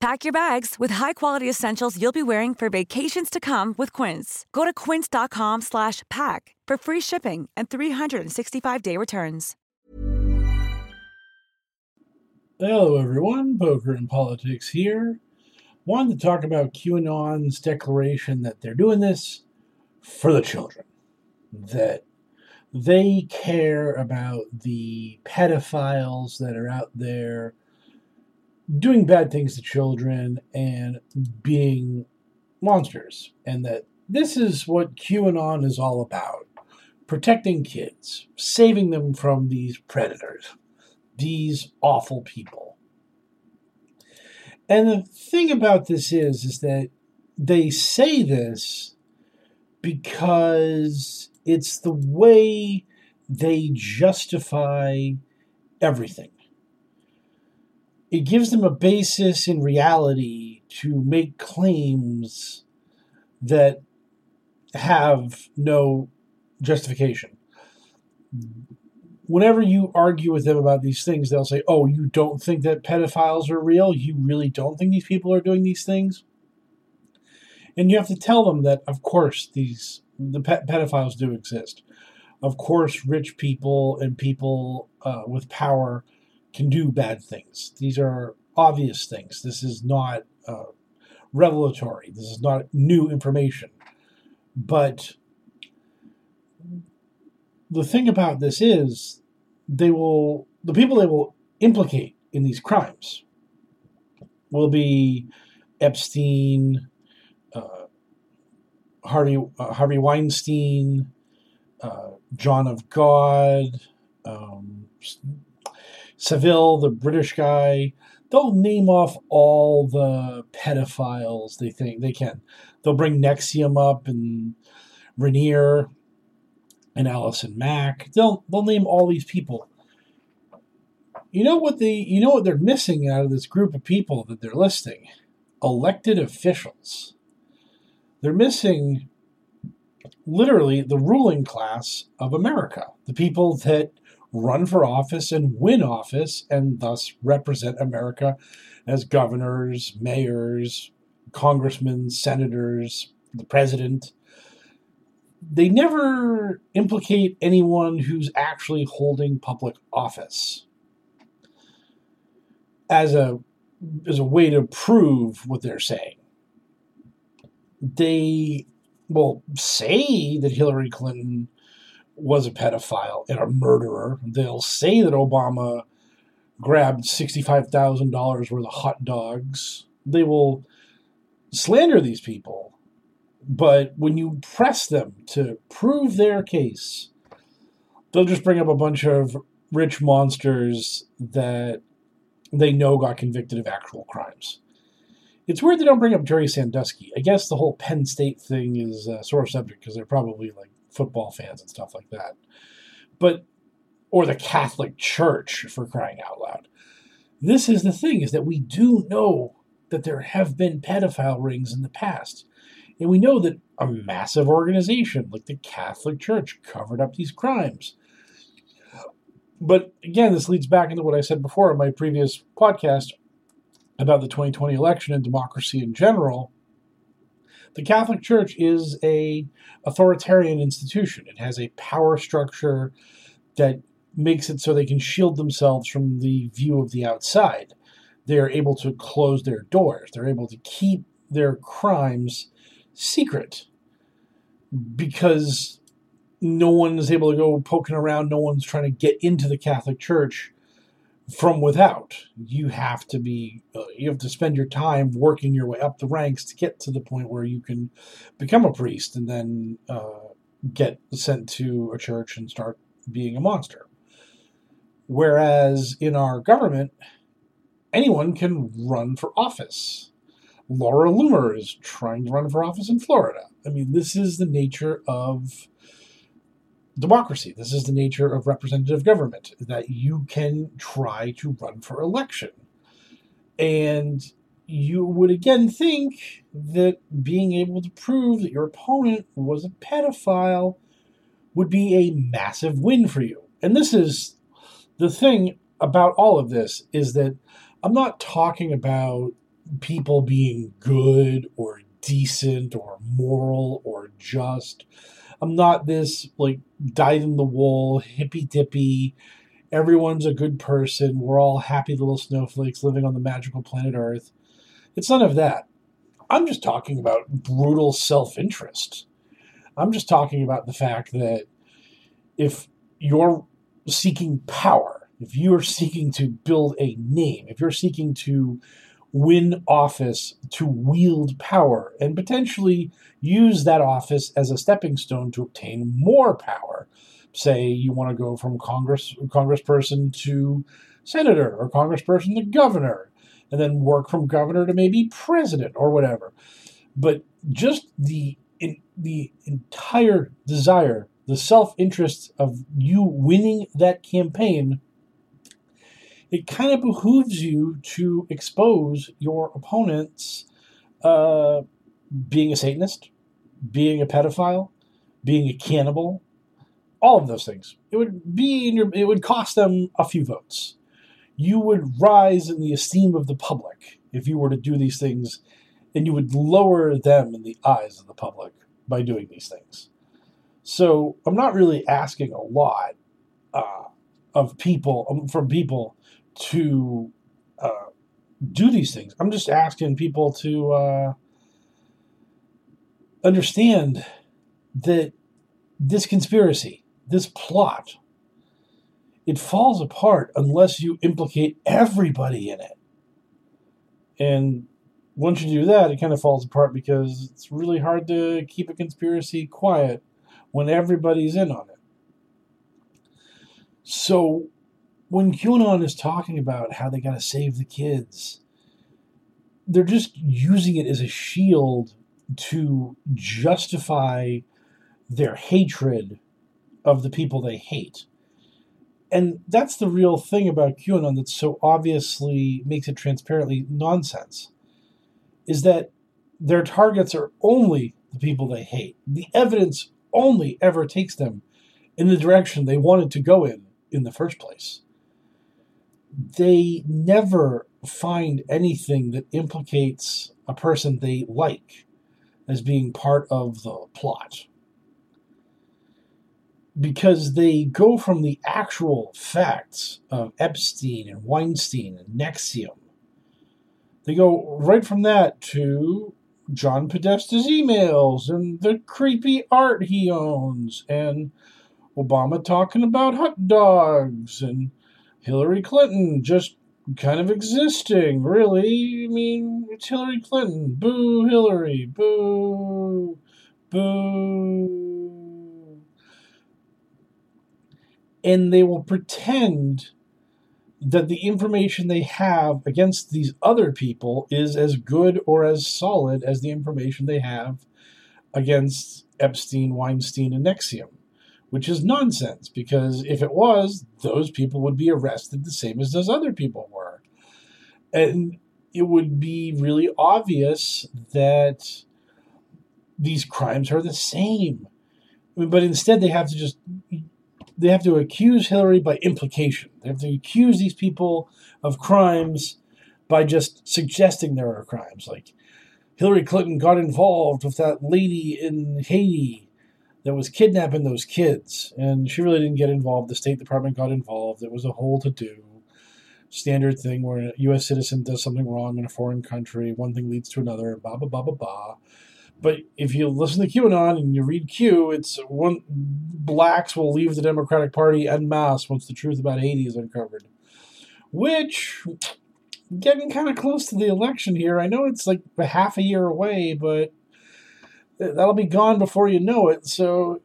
Pack your bags with high-quality essentials you'll be wearing for vacations to come with Quince. Go to quince.com slash pack for free shipping and 365-day returns. Hello, everyone. Poker and Politics here. Wanted to talk about QAnon's declaration that they're doing this for the children. That they care about the pedophiles that are out there doing bad things to children and being monsters. And that this is what QAnon is all about protecting kids, saving them from these predators these awful people. And the thing about this is is that they say this because it's the way they justify everything. It gives them a basis in reality to make claims that have no justification whenever you argue with them about these things, they'll say, "Oh, you don't think that pedophiles are real? You really don't think these people are doing these things?" And you have to tell them that, of course, these the pe- pedophiles do exist. Of course, rich people and people uh, with power can do bad things. These are obvious things. This is not uh, revelatory. This is not new information. But the thing about this is they will the people they will implicate in these crimes will be Epstein, uh, Harvey uh, Harvey Weinstein, uh, John of God, um, Savile, the British guy. They'll name off all the pedophiles they think they can. They'll bring NXIVM up and Raniere and Allison Mack. They'll they'll name all these people. You know what they you know what they're missing out of this group of people that they're listing? Elected officials. They're missing literally the ruling class of America, the people that run for office and win office and thus represent America as governors, mayors, congressmen, senators, the president they never implicate anyone who's actually holding public office as a as a way to prove what they're saying. They will say that Hillary Clinton was a pedophile and a murderer. They'll say that Obama grabbed $65,000 worth of hot dogs. They will slander these people but when you press them to prove their case, they'll just bring up a bunch of rich monsters that they know got convicted of actual crimes. It's weird they don't bring up Jerry Sandusky. I guess the whole Penn State thing is a sore subject because they're probably like football fans and stuff like that. But, or the Catholic Church for crying out loud. This is the thing is that we do know that there have been pedophile rings in the past. And we know that a massive organization like the Catholic Church covered up these crimes. But again, this leads back into what I said before in my previous podcast about the 2020 election and democracy in general. The Catholic Church is a authoritarian institution. It has a power structure that makes it so they can shield themselves from the view of the outside. They are able to close their doors. They're able to keep their crimes secret because no one is able to go poking around. No one's trying to get into the Catholic Church from without. You have to be, uh, you have to spend your time working your way up the ranks to get to the point where you can become a priest and then uh, get sent to a church and start being a monster. Whereas in our government, anyone can run for office. Laura Loomer is trying to run for office in Florida. I mean, this is the nature of democracy. This is the nature of representative government that you can try to run for election. And you would again think that being able to prove that your opponent was a pedophile would be a massive win for you. And this is the thing about all of this is that I'm not talking about people being good or decent or moral or just. I'm not this like dyed in the wool, hippy dippy, everyone's a good person, we're all happy little snowflakes living on the magical planet Earth. It's none of that. I'm just talking about brutal self interest. I'm just talking about the fact that if you're seeking power, if you are seeking to build a name, if you're seeking to win office to wield power and potentially use that office as a stepping stone to obtain more power. Say you want to go from Congress congressperson to senator or congressperson to governor and then work from governor to maybe president or whatever. But just the in, the entire desire, the self-interest of you winning that campaign it kind of behooves you to expose your opponents uh, being a Satanist, being a pedophile, being a cannibal, all of those things. It would be in your, it would cost them a few votes. You would rise in the esteem of the public if you were to do these things, and you would lower them in the eyes of the public by doing these things. So I'm not really asking a lot uh, of people um, from people to uh, do these things. I'm just asking people to uh, understand that this conspiracy, this plot, it falls apart unless you implicate everybody in it. And once you do that, it kind of falls apart because it's really hard to keep a conspiracy quiet when everybody's in on it. So when QAnon is talking about how they got to save the kids, they're just using it as a shield to justify their hatred of the people they hate. And that's the real thing about QAnon that so obviously makes it transparently nonsense is that their targets are only the people they hate. The evidence only ever takes them in the direction they wanted to go in in the first place they never find anything that implicates a person they like as being part of the plot. Because they go from the actual facts of Epstein and Weinstein and NXIVM. They go right from that to John Podesta's emails and the creepy art he owns and Obama talking about hot dogs and Hillary Clinton just kind of existing, really. I mean, it's Hillary Clinton. Boo, Hillary. Boo. Boo. And they will pretend that the information they have against these other people is as good or as solid as the information they have against Epstein, Weinstein, and NXIVM which is nonsense because if it was, those people would be arrested the same as those other people were. And it would be really obvious that these crimes are the same. But instead, they have to just they have to accuse Hillary by implication. They have to accuse these people of crimes by just suggesting there are crimes. Like Hillary Clinton got involved with that lady in Haiti that was kidnapping those kids, and she really didn't get involved. The State Department got involved. It was a whole to do standard thing where a U.S. citizen does something wrong in a foreign country, one thing leads to another, blah blah blah blah blah. But if you listen to QAnon and you read Q, it's one blacks will leave the Democratic Party en masse once the truth about Haiti is uncovered. Which, getting kind of close to the election here. I know it's like half a year away, but that'll be gone before you know it. So,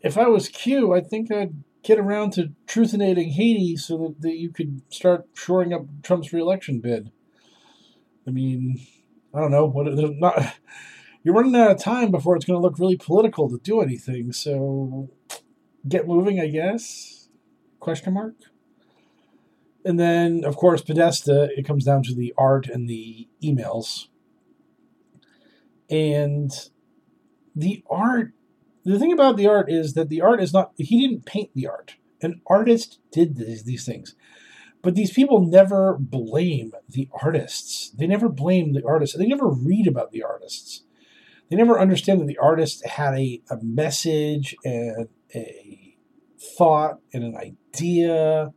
if I was Q, I think I'd get around to truthinating Haiti so that, that you could start shoring up Trump's reelection bid. I mean, I don't know what not you're running out of time before it's going to look really political to do anything. So get moving, I guess. Question mark. And then, of course, Podesta. It comes down to the art and the emails. And the art. The thing about the art is that the art is not. He didn't paint the art. An artist did these, these things. But these people never blame the artists. They never blame the artists. They never read about the artists they never understand that the artist had a, a message and a thought and an idea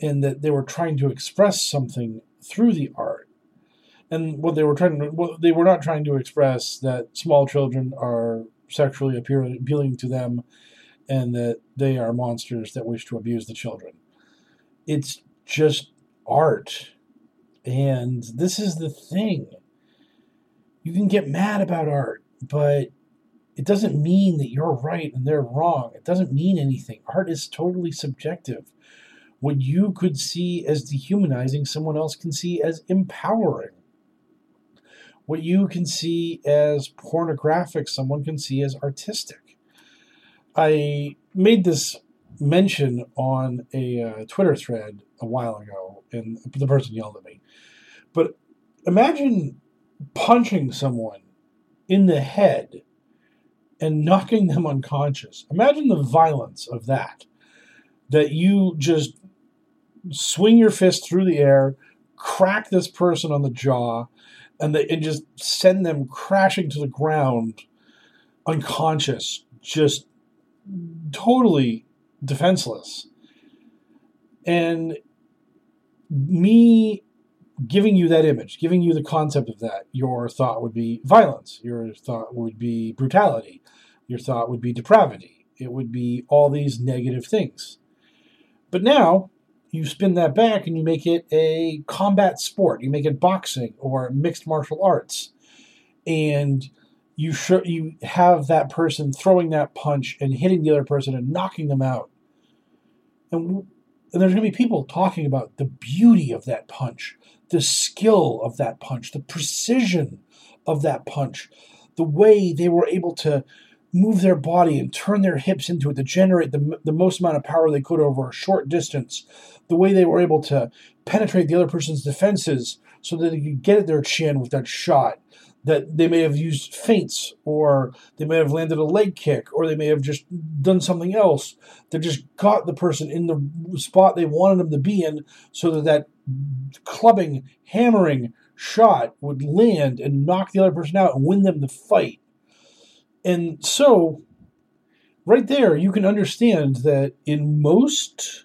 and that they were trying to express something through the art and what they were trying to well, they were not trying to express that small children are sexually appealing to them and that they are monsters that wish to abuse the children it's just art and this is the thing you can get mad about art, but it doesn't mean that you're right and they're wrong. It doesn't mean anything. Art is totally subjective. What you could see as dehumanizing, someone else can see as empowering. What you can see as pornographic, someone can see as artistic. I made this mention on a uh, Twitter thread a while ago, and the person yelled at me. But imagine punching someone in the head and knocking them unconscious. Imagine the violence of that. That you just swing your fist through the air, crack this person on the jaw, and, and just send them crashing to the ground unconscious, just totally defenseless. And me giving you that image, giving you the concept of that, your thought would be violence, your thought would be brutality, your thought would be depravity. It would be all these negative things. But now you spin that back and you make it a combat sport. You make it boxing or mixed martial arts. And you you have that person throwing that punch and hitting the other person and knocking them out. And, and there's going to be people talking about the beauty of that punch, the skill of that punch, the precision of that punch, the way they were able to move their body and turn their hips into it to generate the, the most amount of power they could over a short distance, the way they were able to penetrate the other person's defenses so that they could get at their chin with that shot. That they may have used feints, or they may have landed a leg kick, or they may have just done something else that just got the person in the spot they wanted them to be in, so that that clubbing, hammering shot would land and knock the other person out and win them the fight. And so, right there, you can understand that in most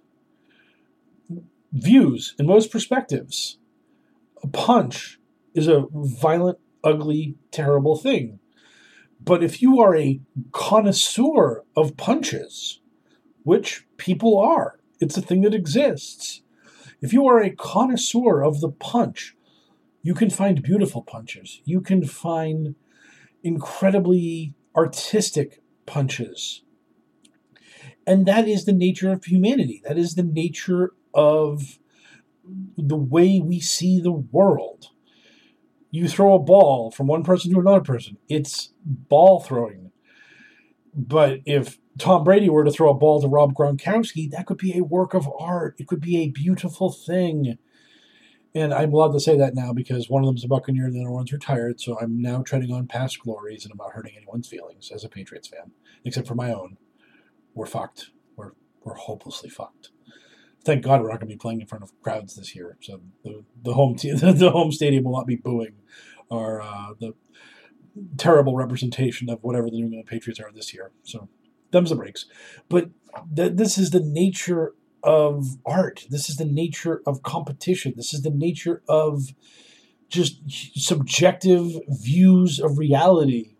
views, in most perspectives, a punch is a violent, ugly, terrible thing. But if you are a connoisseur of punches, which people are, it's a thing that exists if you are a connoisseur of the punch, you can find beautiful punches. You can find incredibly artistic punches. And that is the nature of humanity. That is the nature of the way we see the world. You throw a ball from one person to another person, it's ball throwing. But if Tom Brady were to throw a ball to Rob Gronkowski, that could be a work of art. It could be a beautiful thing. And I'm allowed to say that now because one of them's a Buccaneer and the other one's retired. So I'm now treading on past glories and I'm not hurting anyone's feelings as a Patriots fan, except for my own. We're fucked. We're we're hopelessly fucked. Thank God we're not going to be playing in front of crowds this year. So the the home team, the home stadium will not be booing our uh, the terrible representation of whatever the New England Patriots are this year. So them's the breaks. But th- this is the nature of art. This is the nature of competition. This is the nature of just subjective views of reality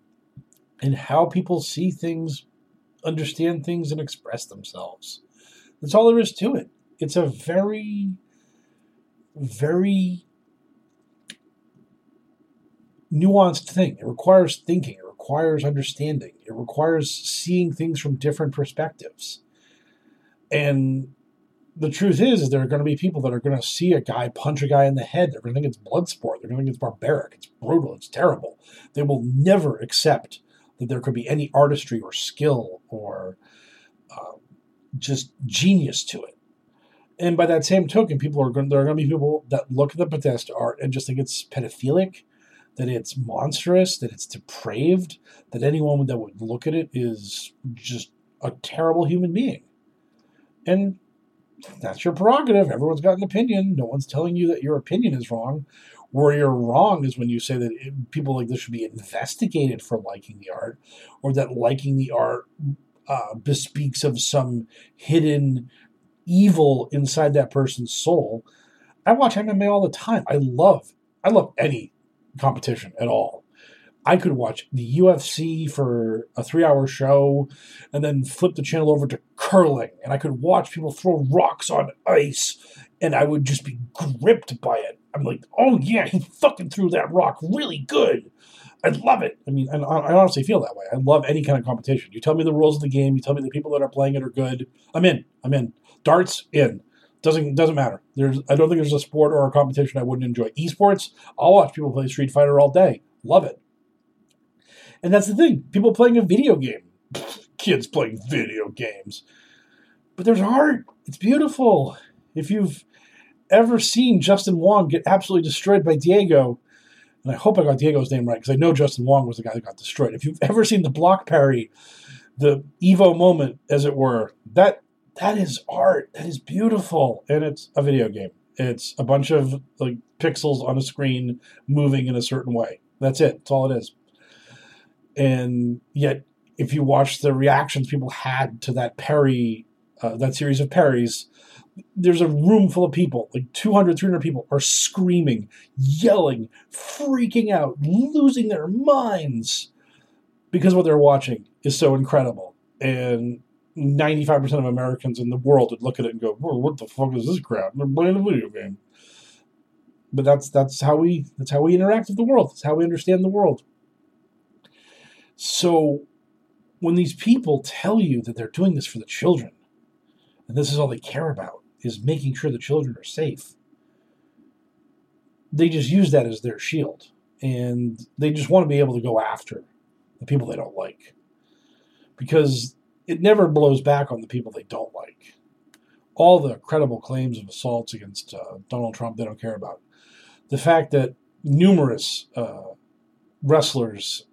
and how people see things, understand things, and express themselves. That's all there is to it. It's a very, very nuanced thing. It requires thinking, it requires understanding, it requires seeing things from different perspectives. And the truth is, is there are going to be people that are going to see a guy punch a guy in the head. They're going to think it's blood sport. They're going to think it's barbaric. It's brutal. It's terrible. They will never accept that there could be any artistry or skill or uh, just genius to it. And by that same token, people are going. There are going to be people that look at the Podesta art and just think it's pedophilic, that it's monstrous, that it's depraved, that anyone that would look at it is just a terrible human being. And that's your prerogative. Everyone's got an opinion. No one's telling you that your opinion is wrong. Where you're wrong is when you say that it, people like this should be investigated for liking the art, or that liking the art uh, bespeaks of some hidden evil inside that person's soul. I watch MMA all the time. I love, I love any competition at all. I could watch the UFC for a three hour show and then flip the channel over to curling. And I could watch people throw rocks on ice and I would just be gripped by it. I'm like, oh yeah, he fucking threw that rock really good. I love it. I mean, I, I honestly feel that way. I love any kind of competition. You tell me the rules of the game. You tell me the people that are playing it are good. I'm in. I'm in. Darts in. Doesn't doesn't matter. There's I don't think there's a sport or a competition I wouldn't enjoy. Esports. I'll watch people play Street Fighter all day. Love it. And that's the thing. People playing a video game. Kids playing video games. But there's art. It's beautiful. If you've ever seen Justin Wong get absolutely destroyed by Diego, and I hope I got Diego's name right because I know Justin Wong was the guy that got destroyed. If you've ever seen the block parry, the Evo moment, as it were, that that is art. That is beautiful, and it's a video game. It's a bunch of like pixels on a screen moving in a certain way. That's it. That's all it is. And yet, if you watch the reactions people had to that parry, uh, that series of parries, there's a room full of people, like 200, 300 people, are screaming, yelling, freaking out, losing their minds because what they're watching is so incredible. And 95% of Americans in the world would look at it and go, what the fuck is this crap? They're playing a video game. But that's that's how we that's how we interact with the world. That's how we understand the world. So when these people tell you that they're doing this for the children, and this is all they care about, is making sure the children are safe. They just use that as their shield. And they just want to be able to go after the people they don't like. Because it never blows back on the people they don't like. All the credible claims of assaults against uh, Donald Trump, they don't care about. The fact that numerous uh, wrestlers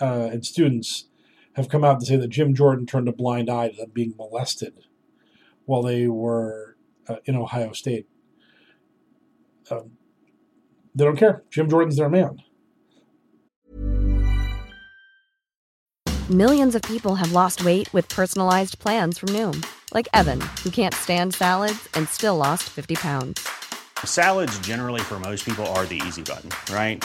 uh, and students have come out to say that Jim Jordan turned a blind eye to them being molested while they were uh, in Ohio State. Um, they don't care. Jim Jordan's their man. Millions of people have lost weight with personalized plans from Noom, like Evan, who can't stand salads and still lost 50 pounds. Salads, generally, for most people, are the easy button, right?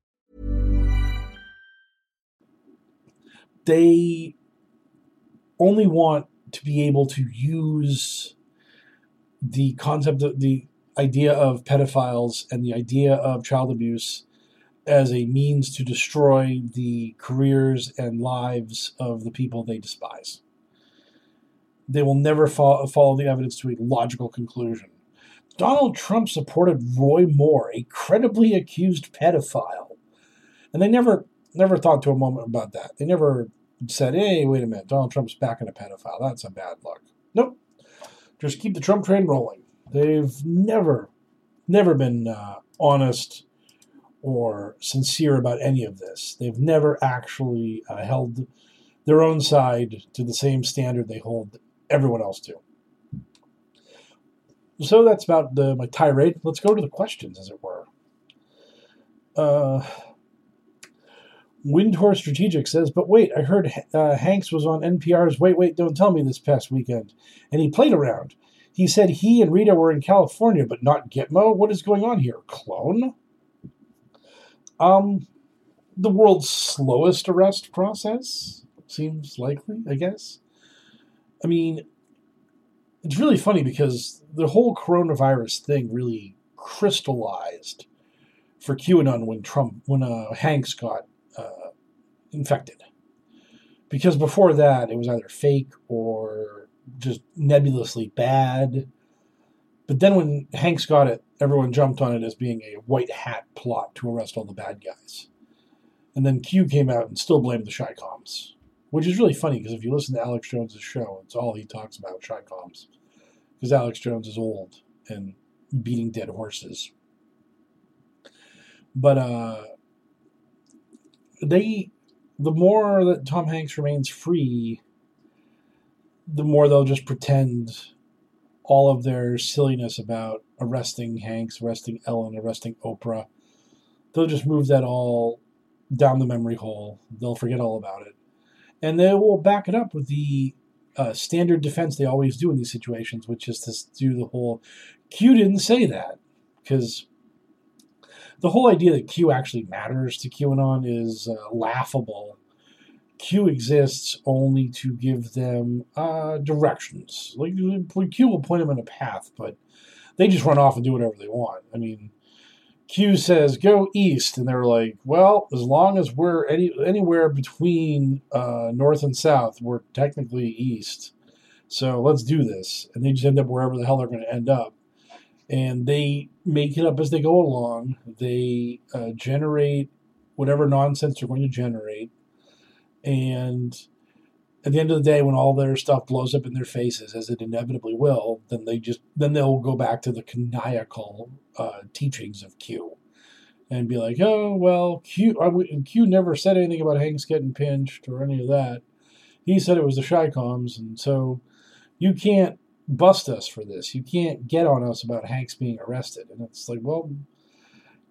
They only want to be able to use the concept of the idea of pedophiles and the idea of child abuse as a means to destroy the careers and lives of the people they despise. They will never follow, follow the evidence to a logical conclusion. Donald Trump supported Roy Moore, a credibly accused pedophile. And they never never thought to a moment about that. They never said, hey, wait a minute, Donald Trump's backing a pedophile. That's a bad look. Nope. Just keep the Trump train rolling. They've never, never been uh, honest or sincere about any of this. They've never actually uh, held their own side to the same standard they hold everyone else to. So that's about the, my tirade. Let's go to the questions, as it were. Uh, Windhorse Strategic says, but wait, I heard uh, Hanks was on NPR's Wait, Wait, Don't Tell Me this past weekend, and he played around. He said he and Rita were in California, but not Gitmo. What is going on here? Clone? Um, the world's slowest arrest process seems likely, I guess. I mean, it's really funny because the whole coronavirus thing really crystallized for QAnon when Trump, when uh, Hanks got infected. Because before that, it was either fake or just nebulously bad. But then when Hanks got it, everyone jumped on it as being a white hat plot to arrest all the bad guys. And then Q came out and still blamed the Chi-Coms, which is really funny because if you listen to Alex Jones's show, it's all he talks about Chi-Coms. Because Alex Jones is old and beating dead horses. But uh, they, the more that Tom Hanks remains free, the more they'll just pretend all of their silliness about arresting Hanks, arresting Ellen, arresting Oprah. They'll just move that all down the memory hole. They'll forget all about it. And they will back it up with the uh, standard defense they always do in these situations, which is to do the whole Q didn't say that. Because the whole idea that Q actually matters to QAnon is uh, laughable. Q exists only to give them uh, directions. Like Q will point them in a path, but they just run off and do whatever they want. I mean, Q says go east, and they're like, well, as long as we're any anywhere between uh, north and south, we're technically east. So let's do this, and they just end up wherever the hell they're going to end up and they make it up as they go along. They uh, generate whatever nonsense they're going to generate, and at the end of the day, when all their stuff blows up in their faces, as it inevitably will, then they just then they'll go back to the caniacal uh, teachings of Q, and be like, "Oh well, Q Q never said anything about Hanks getting pinched or any of that. He said it was the Chi-Coms, and so you can't bust us for this. You can't get on us about Hanks being arrested. And it's like, well,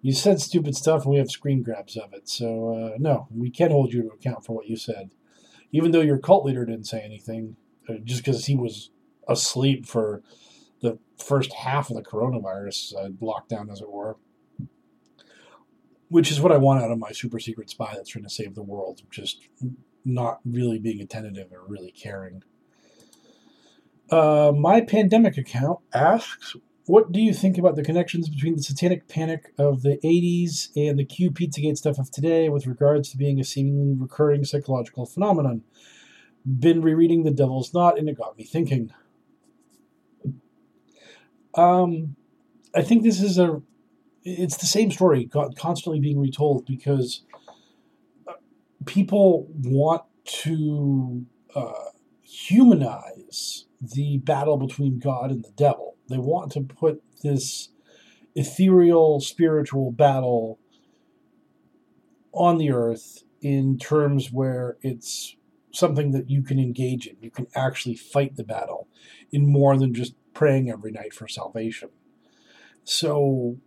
you said stupid stuff and we have screen grabs of it. So, uh, no, we can't hold you to account for what you said. Even though your cult leader didn't say anything, uh, just because he was asleep for the first half of the coronavirus uh, lockdown, as it were. Which is what I want out of my super secret spy that's trying to save the world. Just not really being attentive or really caring. Uh, my pandemic account asks, "What do you think about the connections between the satanic panic of the '80s and the Q Pizzagate stuff of today, with regards to being a seemingly recurring psychological phenomenon?" Been rereading The Devil's Knot, and it got me thinking. Um, I think this is a, it's the same story constantly being retold because uh, people want to uh, humanize the battle between God and the devil. They want to put this ethereal spiritual battle on the earth in terms where it's something that you can engage in. You can actually fight the battle in more than just praying every night for salvation. So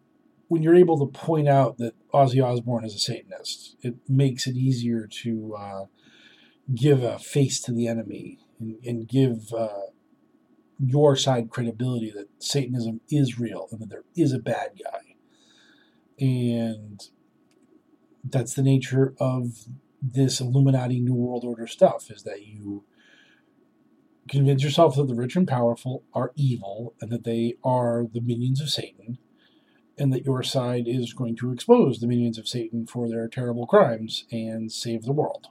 when you're able to point out that Ozzy Osbourne is a Satanist, it makes it easier to uh, give a face to the enemy and, and give uh, your side credibility that Satanism is real and that there is a bad guy. And that's the nature of this Illuminati New World Order stuff is that you convince yourself that the rich and powerful are evil and that they are the minions of Satan, and that your side is going to expose the minions of Satan for their terrible crimes and save the world.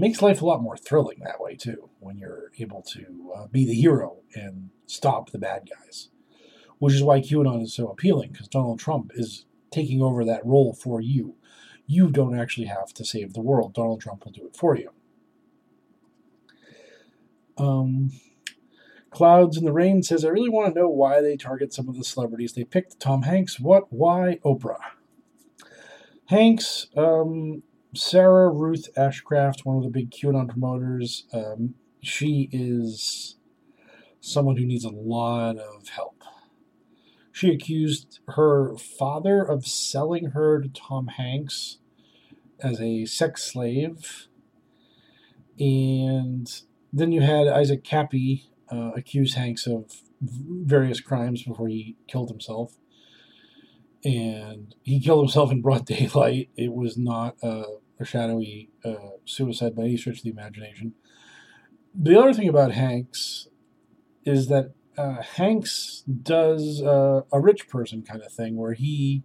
Makes life a lot more thrilling that way, too, when you're able to uh, be the hero and stop the bad guys. Which is why QAnon is so appealing, because Donald Trump is taking over that role for you. You don't actually have to save the world, Donald Trump will do it for you. Um, Clouds in the Rain says, I really want to know why they target some of the celebrities they picked. Tom Hanks, what? Why? Oprah. Hanks, um, Sarah Ruth Ashcraft, one of the big QAnon promoters, um, she is someone who needs a lot of help. She accused her father of selling her to Tom Hanks as a sex slave. And then you had Isaac Kappy uh, accuse Hanks of various crimes before he killed himself. And he killed himself in broad daylight. It was not a, a shadowy uh, suicide by any stretch of the imagination. The other thing about Hanks is that uh, Hanks does uh, a rich person kind of thing where he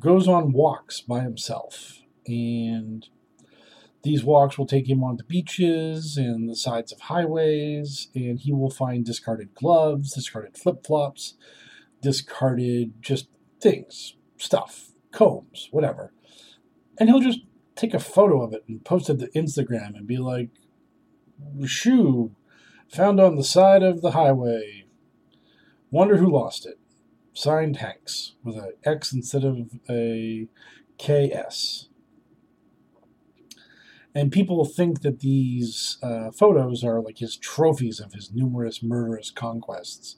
goes on walks by himself. And these walks will take him onto beaches and the sides of highways, and he will find discarded gloves, discarded flip flops, discarded just things, stuff, combs, whatever. And he'll just take a photo of it and post it to Instagram and be like, shoe found on the side of the highway. Wonder who lost it. Signed Hanks with an X instead of a KS. And people think that these uh, photos are like his trophies of his numerous murderous conquests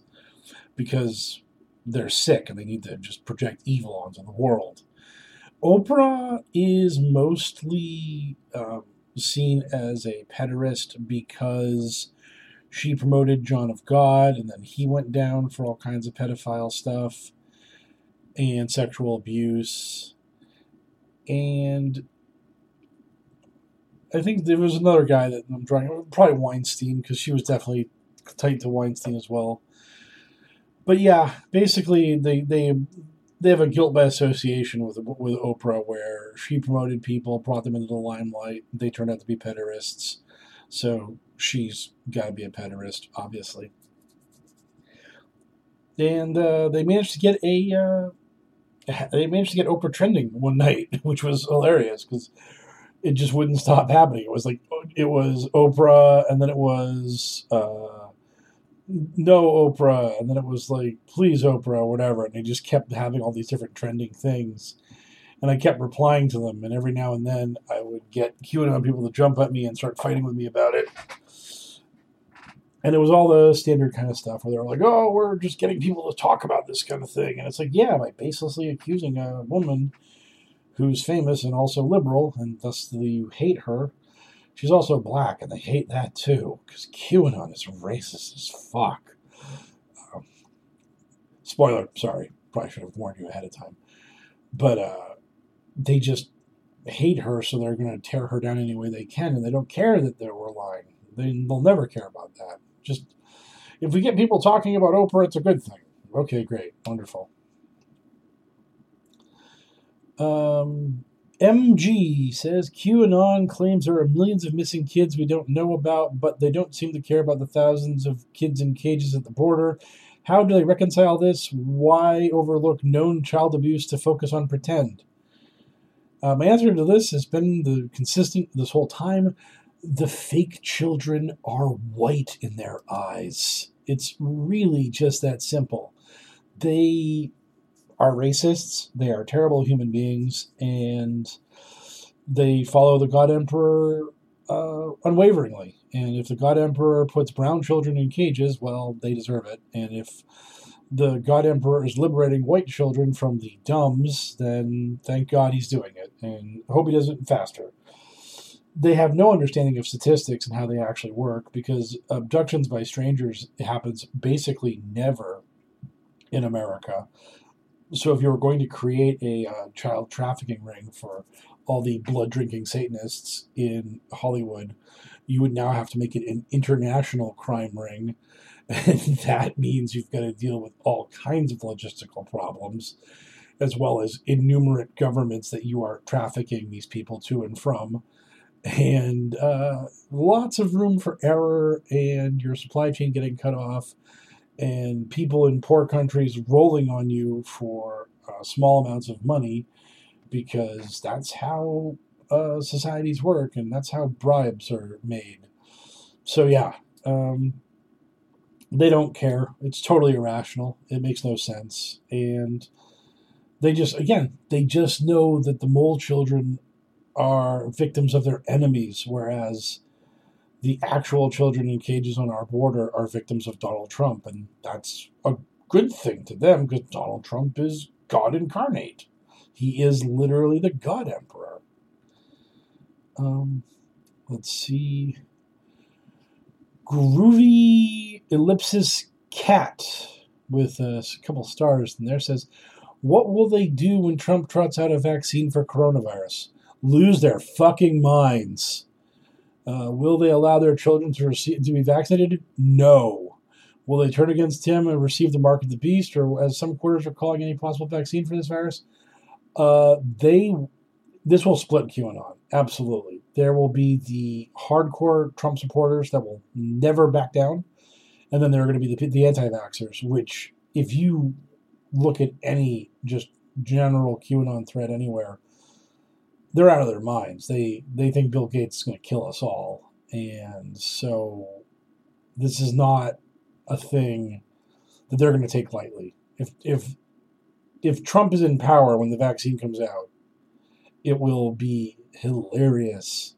because they're sick and they need to just project evil onto the world. Oprah is mostly um, seen as a pederast because she promoted John of God and then he went down for all kinds of pedophile stuff and sexual abuse. And I think there was another guy that I'm drawing, probably Weinstein, because she was definitely tight to Weinstein as well. But yeah, basically they they they have a guilt by association with with Oprah, where she promoted people, brought them into the limelight. They turned out to be pederasts, so she's got to be a pederast, obviously. And uh, they managed to get a uh, they managed to get Oprah trending one night, which was hilarious because it just wouldn't stop happening. It was like it was Oprah, and then it was uh, no Oprah, and then it was like please Oprah, or whatever. And they just kept having all these different trending things, and I kept replying to them. And every now and then, I would get QAnon people to jump at me and start fighting with me about it. And it was all the standard kind of stuff where they're like, "Oh, we're just getting people to talk about this kind of thing," and it's like, "Yeah, by baselessly accusing a woman." who's famous and also liberal, and thus you hate her. She's also black, and they hate that too, because QAnon is racist as fuck. Um, spoiler, sorry, probably should have warned you ahead of time. But uh, they just hate her, so they're going to tear her down any way they can, and they don't care that they were lying. They, they'll never care about that. Just if we get people talking about Oprah, it's a good thing. Okay, great, wonderful. Um, MG says QAnon claims there are millions of missing kids we don't know about, but they don't seem to care about the thousands of kids in cages at the border. How do they reconcile this? Why overlook known child abuse to focus on pretend? Uh, my answer to this has been the consistent this whole time. The fake children are white in their eyes. It's really just that simple. They are racists, they are terrible human beings, and they follow the God Emperor uh, unwaveringly. And if the God Emperor puts brown children in cages, well, they deserve it. And if the God Emperor is liberating white children from the DUMBs, then thank God he's doing it. And I hope he does it faster. They have no understanding of statistics and how they actually work because abductions by strangers happens basically never in America so if you were going to create a uh, child trafficking ring for all the blood drinking Satanists in Hollywood, you would now have to make it an international crime ring. And that means you've got to deal with all kinds of logistical problems, as well as innumerate governments that you are trafficking these people to and from. And uh, lots of room for error, and your supply chain getting cut off, and people in poor countries rolling on you for uh, small amounts of money because that's how uh, societies work and that's how bribes are made. So, yeah, um, they don't care. It's totally irrational. It makes no sense. And they just, again, they just know that the mole children are victims of their enemies, whereas the actual children in cages on our border are victims of Donald Trump. And that's a good thing to them because Donald Trump is God incarnate. He is literally the God Emperor. Um, let's see. Groovy Ellipsis Cat with a couple stars in there says, What will they do when Trump trots out a vaccine for coronavirus? Lose their fucking minds. Uh, will they allow their children to receive to be vaccinated? No. Will they turn against him and receive the mark of the beast, or as some quarters are calling any possible vaccine for this virus? Uh, they this will split QAnon. Absolutely. There will be the hardcore Trump supporters that will never back down. And then there are going to be the, the anti vaxxers, which, if you look at any just general QAnon thread anywhere, they're out of their minds. They they think Bill Gates is going to kill us all, and so this is not a thing that they're going to take lightly. If if if Trump is in power when the vaccine comes out, it will be hilarious.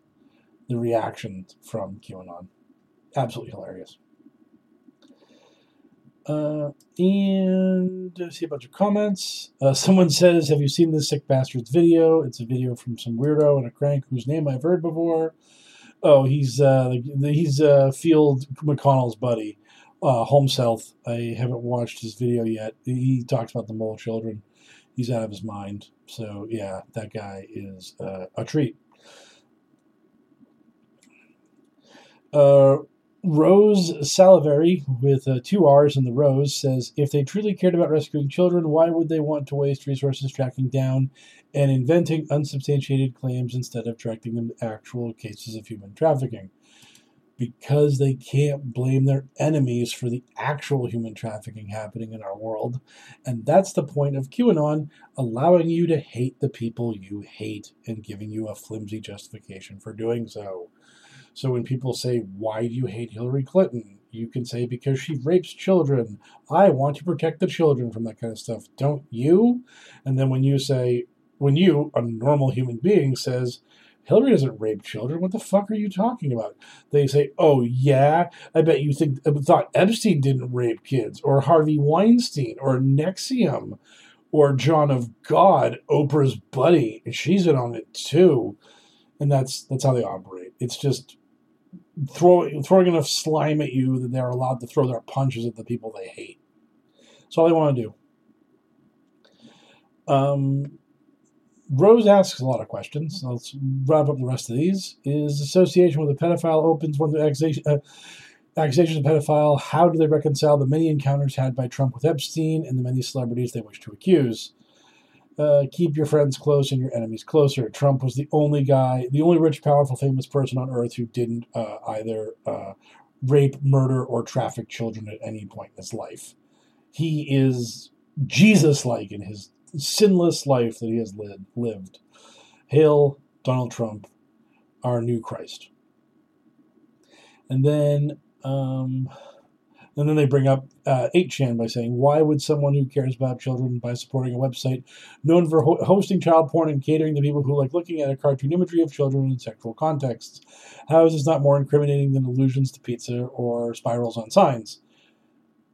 The reaction from QAnon, absolutely hilarious. Uh, and I see a bunch of comments. Uh, someone says, "Have you seen this sick bastard's video?" It's a video from some weirdo and a crank whose name I've heard before. Oh, he's uh, he's uh, Field McConnell's buddy, uh, Holmes Health. I haven't watched his video yet. He talks about the mole children. He's out of his mind. So yeah, that guy is uh, a treat. Uh, Rose Salivary, with uh, two R's in the Rose, says if they truly cared about rescuing children, why would they want to waste resources tracking down and inventing unsubstantiated claims instead of directing them to actual cases of human trafficking? Because they can't blame their enemies for the actual human trafficking happening in our world. And that's the point of QAnon, allowing you to hate the people you hate and giving you a flimsy justification for doing so. So when people say, Why do you hate Hillary Clinton? You can say, Because she rapes children. I want to protect the children from that kind of stuff. Don't you? And then when you say, When you, a normal human being, says, Hillary doesn't rape children. What the fuck are you talking about? They say, "Oh yeah, I bet you think uh, thought Epstein didn't rape kids, or Harvey Weinstein, or NXIVM, or John of God, Oprah's buddy, and she's in on it too." And that's that's how they operate. It's just throwing throwing enough slime at you that they're allowed to throw their punches at the people they hate. That's all they want to do. Um, Rose asks a lot of questions. Let's wrap up the rest of these. Is association with a pedophile opens one of the accusation, uh, accusations of pedophile? How do they reconcile the many encounters had by Trump with Epstein and the many celebrities they wish to accuse? Uh, keep your friends close and your enemies closer. Trump was the only guy, the only rich, powerful, famous person on earth who didn't uh, either uh, rape, murder, or traffic children at any point in his life. He is Jesus like in his sinless life that he has lived. lived. Hail Donald Trump, our new Christ. And then um, and then they bring up uh, 8chan by saying, Why would someone who cares about children by supporting a website known for ho- hosting child porn and catering to people who like looking at a cartoon imagery of children in sexual contexts? How is this not more incriminating than allusions to pizza or spirals on signs?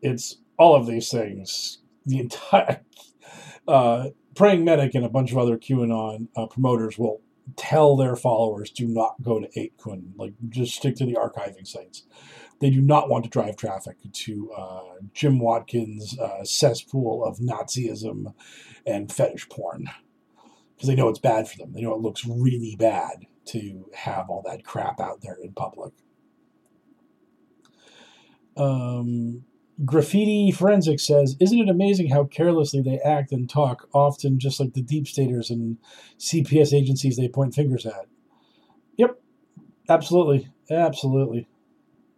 It's all of these things. The entire. Uh, Praying Medic and a bunch of other QAnon uh, promoters will tell their followers do not go to 8kun, like just stick to the archiving sites. They do not want to drive traffic to uh, Jim Watkins' uh, cesspool of Nazism and fetish porn because they know it's bad for them. They know it looks really bad to have all that crap out there in public. Um, Graffiti Forensics says, Isn't it amazing how carelessly they act and talk, often just like the deep staters and CPS agencies they point fingers at? Yep, absolutely. Absolutely.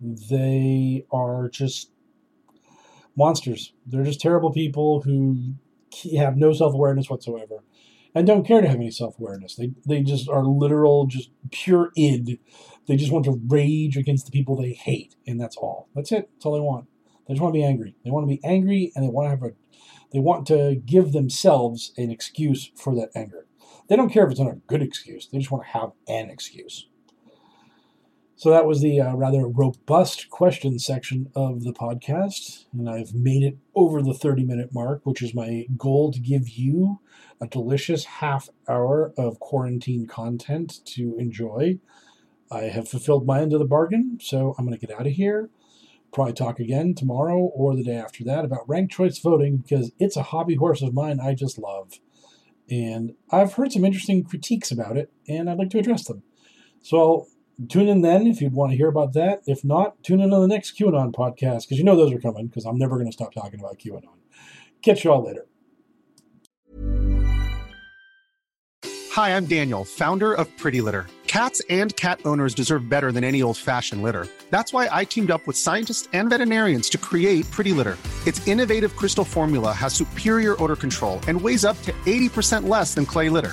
They are just monsters. They're just terrible people who have no self awareness whatsoever and don't care to have any self awareness. They, they just are literal, just pure id. They just want to rage against the people they hate, and that's all. That's it. That's all they want. They just want to be angry. They want to be angry, and they want to have a. They want to give themselves an excuse for that anger. They don't care if it's not a good excuse. They just want to have an excuse. So that was the uh, rather robust question section of the podcast, and I've made it over the 30 minute mark, which is my goal to give you a delicious half hour of quarantine content to enjoy. I have fulfilled my end of the bargain, so I'm going to get out of here. Probably talk again tomorrow or the day after that about ranked choice voting because it's a hobby horse of mine I just love. And I've heard some interesting critiques about it, and I'd like to address them. So tune in then if you'd want to hear about that. If not, tune in on the next QAnon podcast because you know those are coming because I'm never going to stop talking about QAnon. Catch you all later. Hi, I'm Daniel, founder of Pretty Litter. Cats and cat owners deserve better than any old fashioned litter. That's why I teamed up with scientists and veterinarians to create Pretty Litter. Its innovative crystal formula has superior odor control and weighs up to 80% less than clay litter.